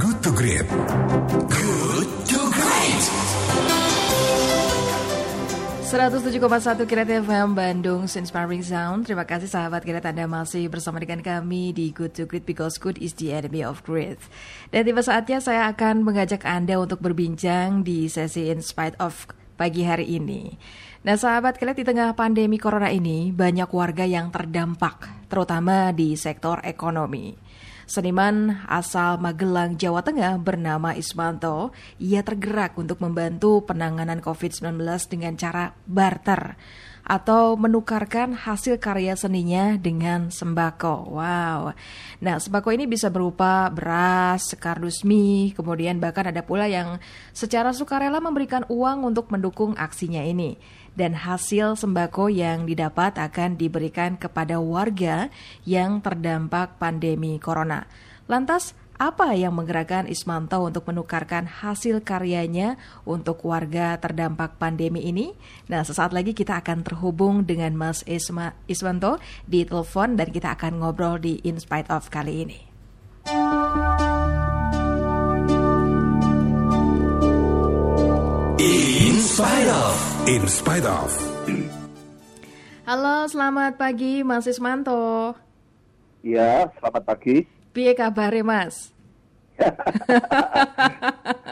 Good to Great. Good to Great. 107,1 Kirat FM Bandung Inspiring Sound. Terima kasih sahabat Kirat Anda masih bersama dengan kami di Good to Great because good is the enemy of great. Dan tiba saatnya saya akan mengajak Anda untuk berbincang di sesi In Spite of pagi hari ini. Nah sahabat Kirat di tengah pandemi corona ini banyak warga yang terdampak terutama di sektor ekonomi. Seniman asal Magelang, Jawa Tengah bernama Ismanto, ia tergerak untuk membantu penanganan COVID-19 dengan cara barter atau menukarkan hasil karya seninya dengan sembako. Wow. Nah, sembako ini bisa berupa beras, sekardus mie, kemudian bahkan ada pula yang secara sukarela memberikan uang untuk mendukung aksinya ini. Dan hasil sembako yang didapat akan diberikan kepada warga yang terdampak pandemi corona. Lantas, apa yang menggerakkan Ismanto untuk menukarkan hasil karyanya untuk warga terdampak pandemi ini? Nah, sesaat lagi kita akan terhubung dengan Mas Isma Ismanto di telepon dan kita akan ngobrol di In Spite of kali ini. In spite of. In spite of. Halo, selamat pagi Mas Ismanto. Ya, selamat pagi. Piye kabare, Mas?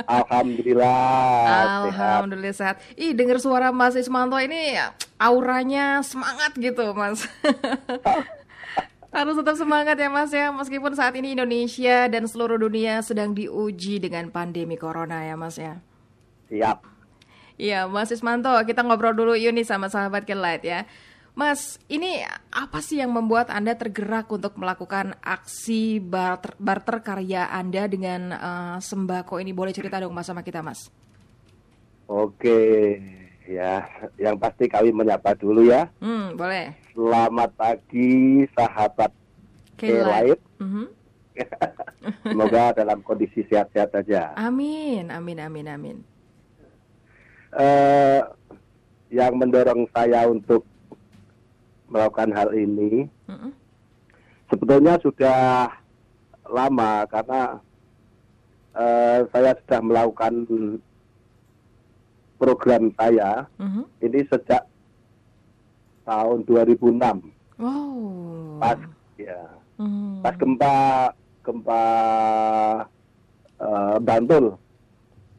Alhamdulillah. sehat. Alhamdulillah sehat. Ih, dengar suara Mas Ismanto ini auranya semangat gitu, Mas. Harus tetap semangat ya, Mas ya. Meskipun saat ini Indonesia dan seluruh dunia sedang diuji dengan pandemi corona ya, Mas ya. Siap. Iya, Mas Ismanto, kita ngobrol dulu yuk nih sama sahabat Kelight ya. Mas, ini apa sih yang membuat Anda tergerak untuk melakukan aksi barter, barter karya Anda dengan eh, sembako ini? Boleh cerita dong Mas sama kita, Mas? Oke. Ya, yang pasti kami menyapa dulu ya. Hmm, boleh. Selamat pagi sahabat Kelight. Kelight. Mhm. Semoga dalam kondisi sehat-sehat saja. Amin, amin, amin, amin. Eh, yang mendorong saya untuk melakukan hal ini Mm-mm. sebetulnya sudah lama karena eh, saya sudah melakukan program saya Mhm. ini sejak tahun 2006 Wow. pas ya Mhm. pas gempa gempa eh, Bantul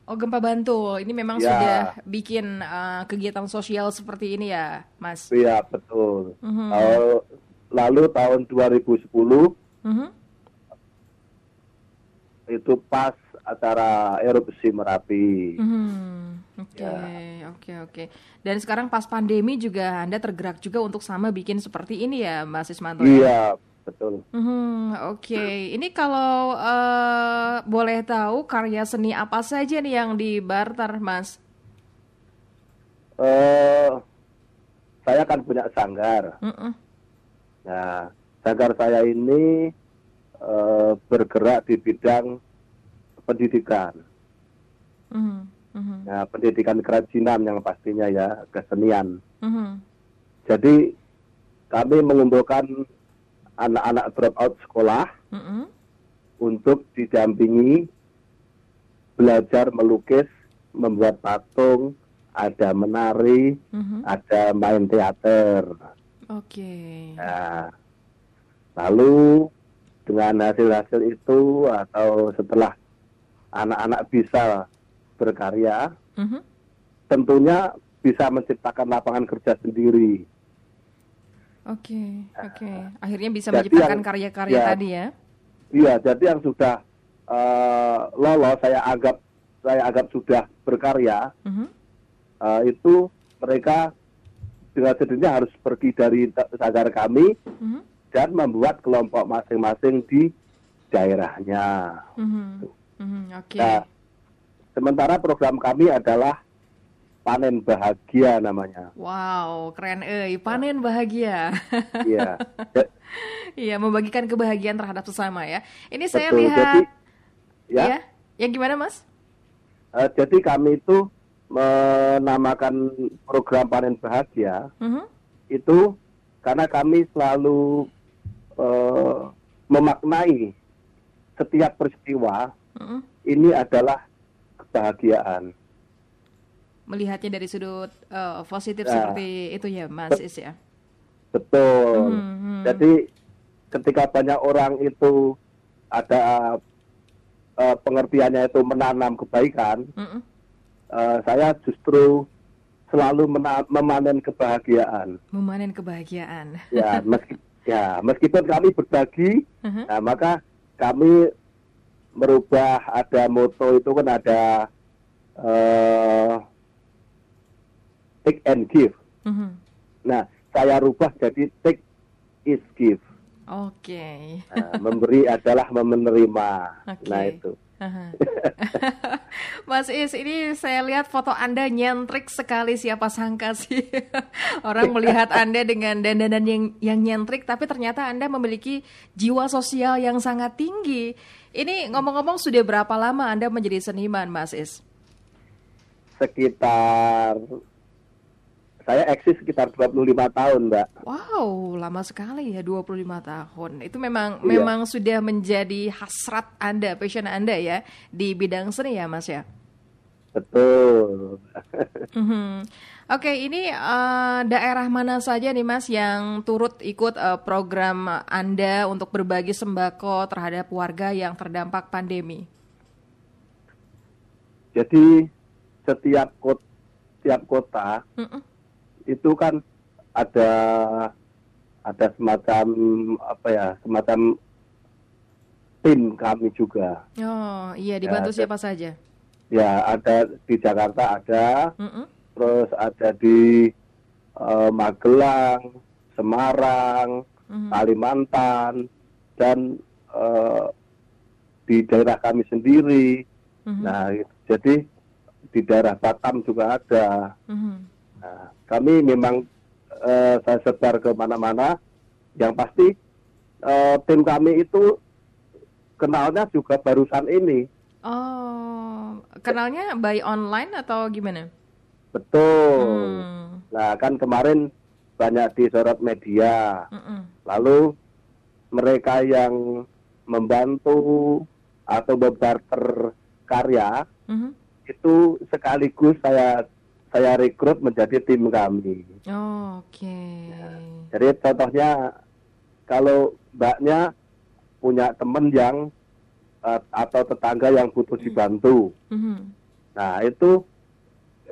Oh, gempa Bantul. Ini memang Ya. sudah bikin eh, kegiatan sosial seperti ini ya, Mas? iya betul Mhm. Tahun- lalu tahun 2010 Mhm. itu pas acara erupsi Merapi Hmm, Oke, Ya. oke, oke. Dan sekarang pas pandemi juga Anda tergerak juga untuk sama bikin seperti ini ya, Mas Ismanto? ya? Betul Hmm, oke. Ini kalau eh, boleh tahu karya seni apa saja nih yang dibarter, Mas? eh saya kan punya sanggar Mm-mm. Nah, sanggar saya ini eh, bergerak di bidang pendidikan. Mhm, Nah, pendidikan kerajinan yang pastinya ya, kesenian. mhm. Jadi kami mengumpulkan anak-anak dropout sekolah Mm-mm. untuk didampingi belajar melukis, membuat patung, ada menari, Mhm. ada main teater. Oke. Nah, lalu dengan hasil-hasil itu atau setelah anak-anak bisa berkarya, Mhm. tentunya bisa menciptakan lapangan kerja sendiri. Oke, oke. Akhirnya bisa Jadi menciptakan karya-karya ya. tadi ya? Iya, jadi yang sudah eh, lolos saya anggap saya anggap sudah berkarya Mhm. eh, itu mereka dengan sendirinya harus pergi dari sanggar kami Mhm. dan membuat kelompok masing-masing di daerahnya. Mhm. Mhm. Oke. Nah, sementara program kami adalah panen bahagia namanya. Wow, keren eh panen bahagia. Iya. Ja- Iya, membagikan kebahagiaan terhadap sesama ya. Ini saya Betul, lihat jadi ya, ya. Yang gimana, Mas? eh, jadi kami itu menamakan program panen bahagia Mhm. itu karena kami selalu eh, memaknai setiap peristiwa Mm-mm. ini adalah kebahagiaan. Melihatnya dari sudut eh, positif Ya. seperti itu ya, Mas Is ya. Betul. Hmm, hmm. Jadi ketika banyak orang itu ada eh, pengertiannya itu menanam kebaikan, Mm-mm. eh, saya justru selalu mena- memanen kebahagiaan. Memanen kebahagiaan. Ya, meski, ya meskipun kami berbagi, Mhm. nah, maka kami merubah ada moto itu kan ada eh, take and give. Mhm. Nah, saya rubah jadi take is give. Oke. Nah, memberi adalah menerima. Oke. Nah itu. Mas Is, ini saya lihat foto Anda nyentrik sekali siapa sangka sih orang melihat Anda dengan dandanan yang yang nyentrik tapi ternyata Anda memiliki jiwa sosial yang sangat tinggi. Ini ngomong-ngomong sudah berapa lama Anda menjadi seniman, Mas Is? Sekitar saya eksis sekitar 25 tahun, Mbak. Wow, lama sekali ya 25 tahun. Itu memang Iya. memang sudah menjadi hasrat Anda, passion Anda ya di bidang seni ya, Mas ya. Betul. Mhm. Oke, ini eh, daerah mana saja nih Mas yang turut ikut eh, program Anda untuk berbagi sembako terhadap warga yang terdampak pandemi? Jadi setiap kota, setiap kota Mm-mm. Itu kan ada ada semacam apa ya semacam tim kami juga Oh, iya dibantu ada- siapa saja? ya ada di Jakarta ada Mm-mm. terus ada di eh, Magelang Semarang Mhm. Kalimantan dan eh, di daerah kami sendiri Mhm. nah jadi di daerah Batam juga ada Mhm. Nah, kami memang eh, saya sebar ke mana-mana. Yang pasti eh, tim kami itu kenalnya juga barusan ini. Oh, kenalnya by online atau gimana? Betul. Hmm. Nah, kan kemarin banyak disorot media. Mm-mm. Lalu mereka yang membantu atau membarter karya Mhm. itu sekaligus saya saya rekrut menjadi tim kami. Oh, Oke. Jadi contohnya kalau mbaknya punya teman yang eh, atau tetangga yang butuh dibantu, Mhm. nah itu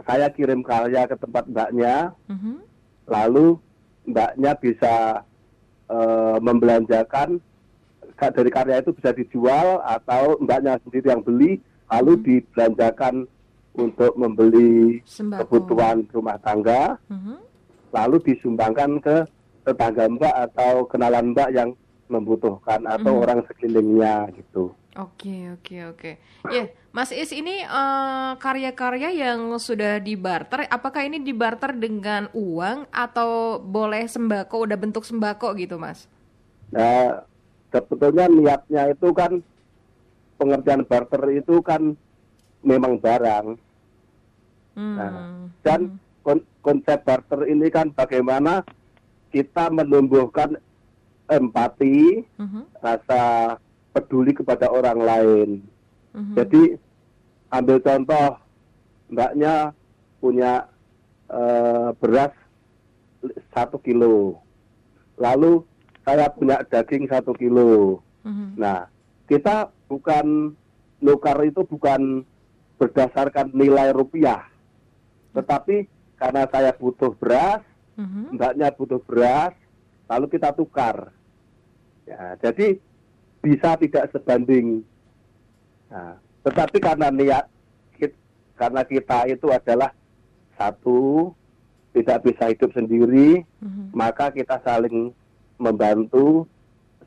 saya kirim karya ke tempat mbaknya, Mhm. lalu mbaknya bisa eh, membelanjakan ka- dari karya itu bisa dijual atau mbaknya sendiri yang beli, lalu dibelanjakan untuk membeli Sembako. kebutuhan rumah tangga. Mhm. lalu disumbangkan ke tetangga mbak atau kenalan mbak yang membutuhkan atau Mhm. orang sekelilingnya gitu. Oke, oke, oke. Ya, Mas Is ini eh, karya-karya yang sudah dibarter, apakah ini dibarter dengan uang atau boleh sembako, udah bentuk sembako gitu, Mas? Nah, sebetulnya niatnya itu kan pengertian barter itu kan memang barang Hmm. Nah, dan kon- konsep barter ini kan bagaimana kita menumbuhkan empati, Mhm, rasa peduli kepada orang lain. mhm. Jadi ambil contoh mbaknya punya eh, beras satu kilo, lalu saya punya daging satu kilo. Mhm. Nah kita bukan nukar itu bukan berdasarkan nilai rupiah, tetapi karena saya butuh beras, Mhm. mbaknya butuh beras, lalu kita tukar. Ya, jadi bisa tidak sebanding. Nah, tetapi karena niat karena kita itu adalah satu tidak bisa hidup sendiri, Mhm. maka kita saling membantu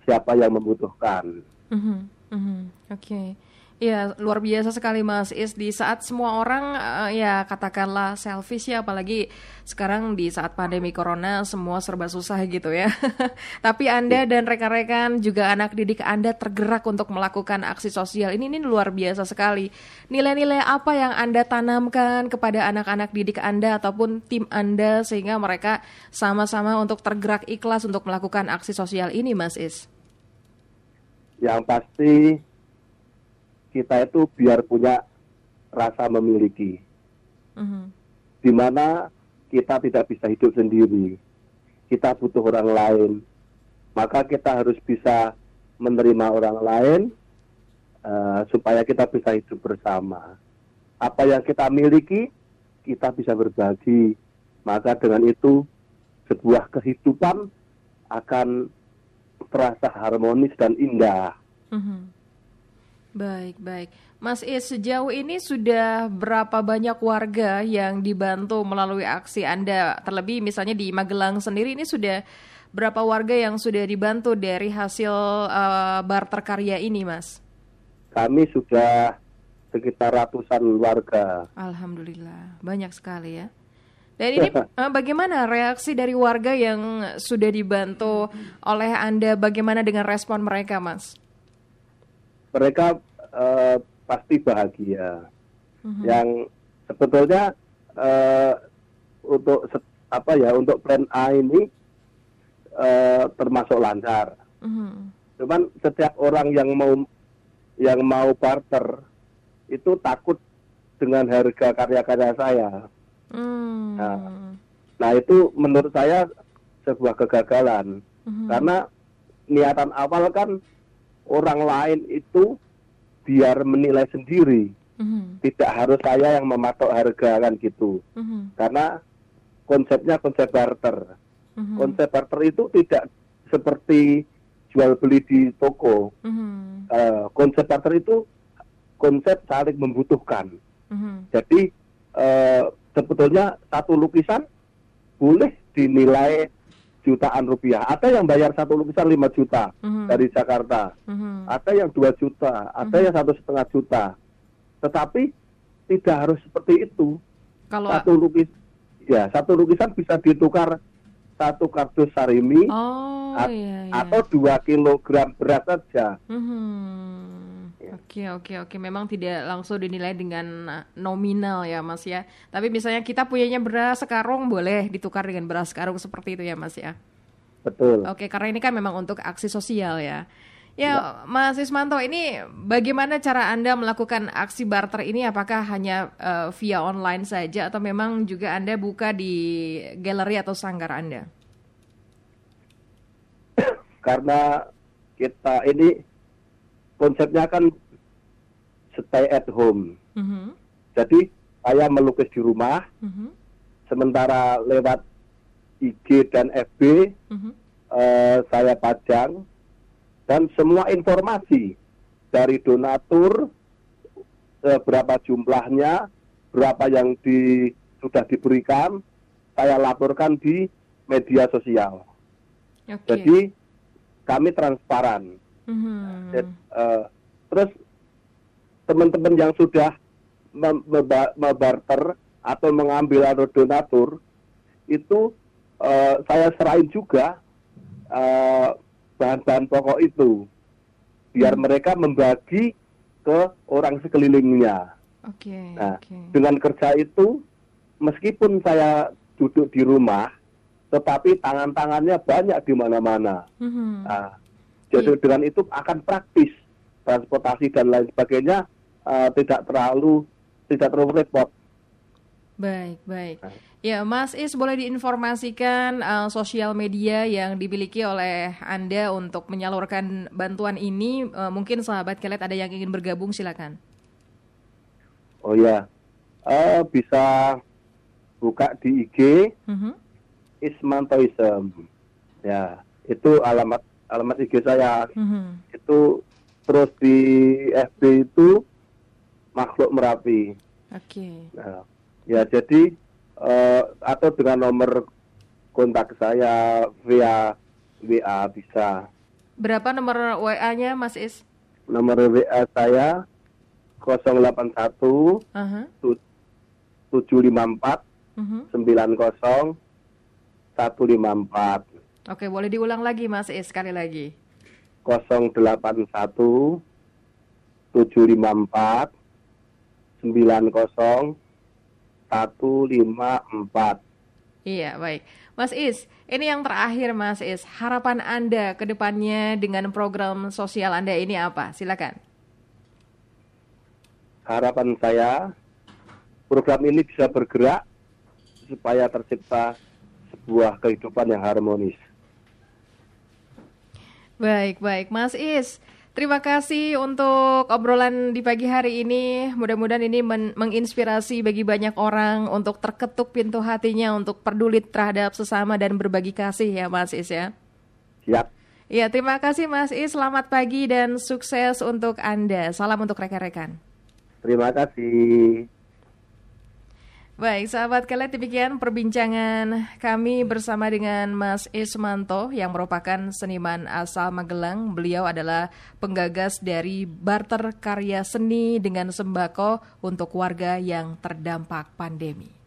siapa yang membutuhkan. Mhm, mhm. Oke. Ya, luar biasa sekali Mas Is di saat semua orang eh, ya katakanlah selfish ya apalagi sekarang di saat pandemi corona semua serba susah gitu ya. Tapi Anda dan rekan-rekan juga anak didik Anda tergerak untuk melakukan aksi sosial. Ini ini luar biasa sekali. Nilai-nilai apa yang Anda tanamkan kepada anak-anak didik Anda ataupun tim Anda sehingga mereka sama-sama untuk tergerak ikhlas untuk melakukan aksi sosial ini Mas Is? Yang pasti kita itu biar punya rasa memiliki. Mhm. Di mana kita tidak bisa hidup sendiri. Kita butuh orang lain. Maka kita harus bisa menerima orang lain eh, supaya kita bisa hidup bersama. Apa yang kita miliki, kita bisa berbagi. Maka dengan itu sebuah kehidupan akan terasa harmonis dan indah. Mhm. Baik, baik. Mas Is, sejauh ini sudah berapa banyak warga yang dibantu melalui aksi Anda? Terlebih misalnya di Magelang sendiri ini sudah berapa warga yang sudah dibantu dari hasil eh, barter karya ini, Mas? Kami sudah sekitar ratusan warga. Alhamdulillah, banyak sekali ya. Dan ini eh, bagaimana reaksi dari warga yang sudah dibantu oleh Anda? Bagaimana dengan respon mereka, Mas? Mereka eh, pasti bahagia. Yang sebetulnya eh, untuk apa ya untuk plan A ini eh, termasuk lancar. Mhm. Cuman setiap orang yang mau yang mau barter itu takut dengan harga karya-karya saya. Hmm. Nah. Nah itu menurut saya sebuah kegagalan Mhm. karena niatan awal kan orang lain itu biar menilai sendiri, Mhm. tidak harus saya yang mematok harga kan gitu. Mhm. Karena konsepnya konsep barter. Mhm. Konsep barter itu tidak seperti jual beli di toko. Mhm. Eh, konsep barter itu konsep saling membutuhkan. Mhm. Jadi eh, sebetulnya satu lukisan boleh dinilai jutaan rupiah. Ada yang bayar satu lukisan 5 juta Mhm. dari Jakarta, Mhm. ada yang 2 juta, ada yang satu setengah juta. Tetapi tidak harus seperti itu. Kalau Satu lukis, ya satu lukisan bisa ditukar satu kardus sarimi oh at- iya iya. atau dua kilogram beras saja. Mhm. Ya. Oke oke oke. Memang tidak langsung dinilai dengan uh, nominal ya Mas ya. Tapi misalnya kita punyanya beras sekarung boleh ditukar dengan beras sekarung seperti itu ya Mas ya. Betul. Oke karena ini kan memang untuk aksi sosial ya. Ya, Mas Ismanto, ini bagaimana cara Anda melakukan aksi barter ini? Apakah hanya uh, via online saja atau memang juga Anda buka di galeri atau sanggar Anda? Karena kita ini konsepnya kan stay at home. Mhm, Jadi saya melukis di rumah, mhm, sementara lewat IG dan FB mhm, eh, saya pajang dan semua informasi dari donatur eh, berapa jumlahnya, berapa yang di, sudah diberikan, saya laporkan di media sosial. Oke. Jadi kami transparan. Mhm, Dan, eh, terus teman-teman yang sudah membarter atau mengambil atau donatur itu eh, saya serahin juga eh, bahan-bahan pokok itu biar mereka membagi ke orang sekelilingnya. Oke. Nah, oke. dengan kerja itu meskipun saya duduk di rumah, tetapi tangan-tangannya banyak di mana-mana. Mhm. Nah, jadi Iya. dengan itu akan praktis transportasi dan lain sebagainya eh, tidak terlalu tidak terlalu repot. Baik, baik. Nah. Ya, Mas Is boleh diinformasikan uh, sosial media yang dimiliki oleh Anda untuk menyalurkan bantuan ini. Uh, mungkin sahabat Kelet ada yang ingin bergabung, silakan. Oh ya, Eh, bisa buka di IG Mhm. Ismantoism. Ya, itu alamat alamat IG saya. Mhm. Itu terus di FB itu makhluk merapi. Oke. Nah, ya jadi eh, atau dengan nomor kontak saya via WA bisa. Berapa nomor WA-nya, Mas Is? Nomor WA saya 081 Aha. 754 Mhm. 90 154 Oke, boleh diulang lagi, Mas Is, sekali lagi. 081 754 90 154 Iya, baik. Mas Is, ini yang terakhir, Mas Is. Harapan Anda ke depannya dengan program sosial Anda ini apa? Silakan. harapan saya program ini bisa bergerak supaya tercipta sebuah kehidupan yang harmonis. Baik, baik. Mas Is, terima kasih untuk obrolan di pagi hari ini. Mudah-mudahan ini men menginspirasi bagi banyak orang untuk terketuk pintu hatinya untuk peduli terhadap sesama dan berbagi kasih ya Mas Is ya. Siap. Ya, terima kasih Mas Is. Selamat pagi dan sukses untuk Anda. Salam untuk rekan-rekan. Terima kasih. Baik, sahabat kalian demikian perbincangan kami bersama dengan Mas Ismanto yang merupakan seniman asal Magelang. Beliau adalah penggagas dari barter karya seni dengan sembako untuk warga yang terdampak pandemi.